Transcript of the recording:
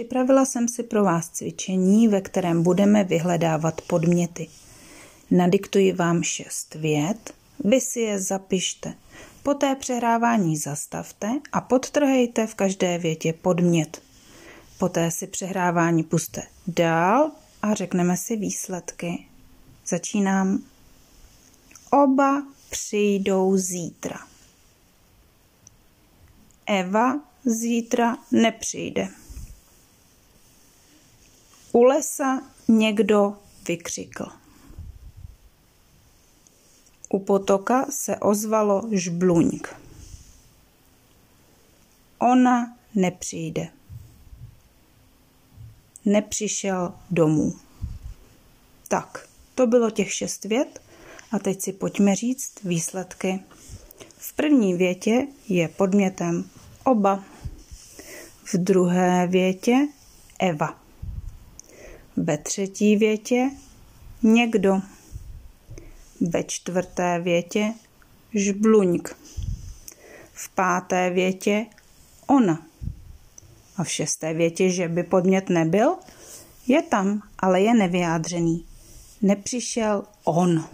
Připravila jsem si pro vás cvičení, ve kterém budeme vyhledávat podměty. Nadiktuji vám šest vět, vy si je zapište. Poté přehrávání zastavte a podtrhejte v každé větě podmět. Poté si přehrávání puste dál a řekneme si výsledky. Začínám. Oba přijdou zítra. Eva zítra nepřijde. U lesa někdo vykřikl. U potoka se ozvalo žbluňk. Ona nepřijde. Nepřišel domů. Tak, to bylo těch šest vět a teď si pojďme říct výsledky. V první větě je podmětem oba. V druhé větě Eva. Ve třetí větě někdo. Ve čtvrté větě žbluňk. V páté větě ona. A v šesté větě, že by podmět nebyl, je tam, ale je nevyjádřený. Nepřišel on.